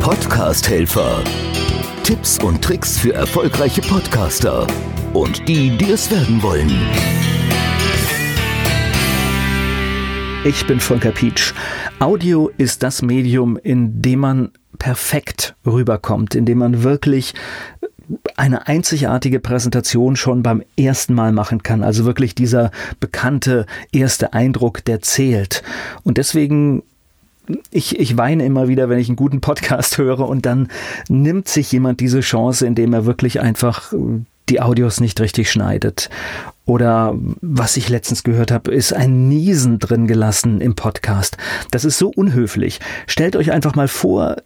Podcast-Helfer. Tipps und Tricks für erfolgreiche Podcaster und die, die es werden wollen. Ich bin Volker Pietsch. Audio ist das Medium, in dem man perfekt rüberkommt, in dem man wirklich eine einzigartige Präsentation schon beim ersten Mal machen kann. Also wirklich dieser bekannte erste Eindruck, der zählt. Und deswegen ich, ich weine immer wieder, wenn ich einen guten Podcast höre und dann nimmt sich jemand diese Chance, indem er wirklich einfach die Audios nicht richtig schneidet. Oder was ich letztens gehört habe, ist ein Niesen drin gelassen im Podcast. Das ist so unhöflich. Stellt euch einfach mal vor,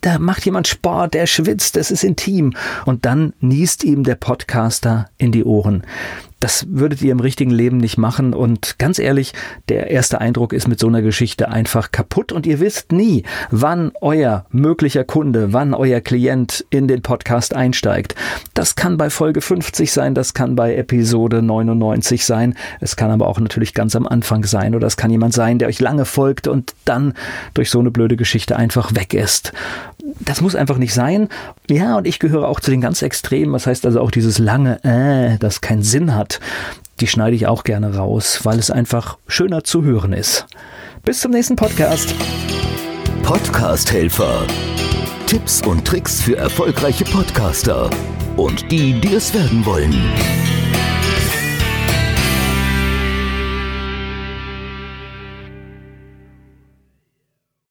da macht jemand Sport, der schwitzt, das ist intim. Und dann niest ihm der Podcaster in die Ohren. Das würdet ihr im richtigen Leben nicht machen. Und ganz ehrlich, der erste Eindruck ist mit so einer Geschichte einfach kaputt und ihr wisst nie, wann euer möglicher Kunde, wann euer Klient in den Podcast einsteigt. Das kann bei Folge 50 sein, das kann bei Episode 99 sein, es kann aber auch natürlich ganz am Anfang sein oder es kann jemand sein, der euch lange folgt und dann durch so eine blöde Geschichte einfach weg ist. Das muss einfach nicht sein. Ja, und ich gehöre auch zu den ganz Extremen. Das heißt also auch dieses lange äh, das keinen Sinn hat die schneide ich auch gerne raus, weil es einfach schöner zu hören ist. Bis zum nächsten Podcast. Podcast-Helfer. Tipps und Tricks für erfolgreiche Podcaster und die, die es werden wollen.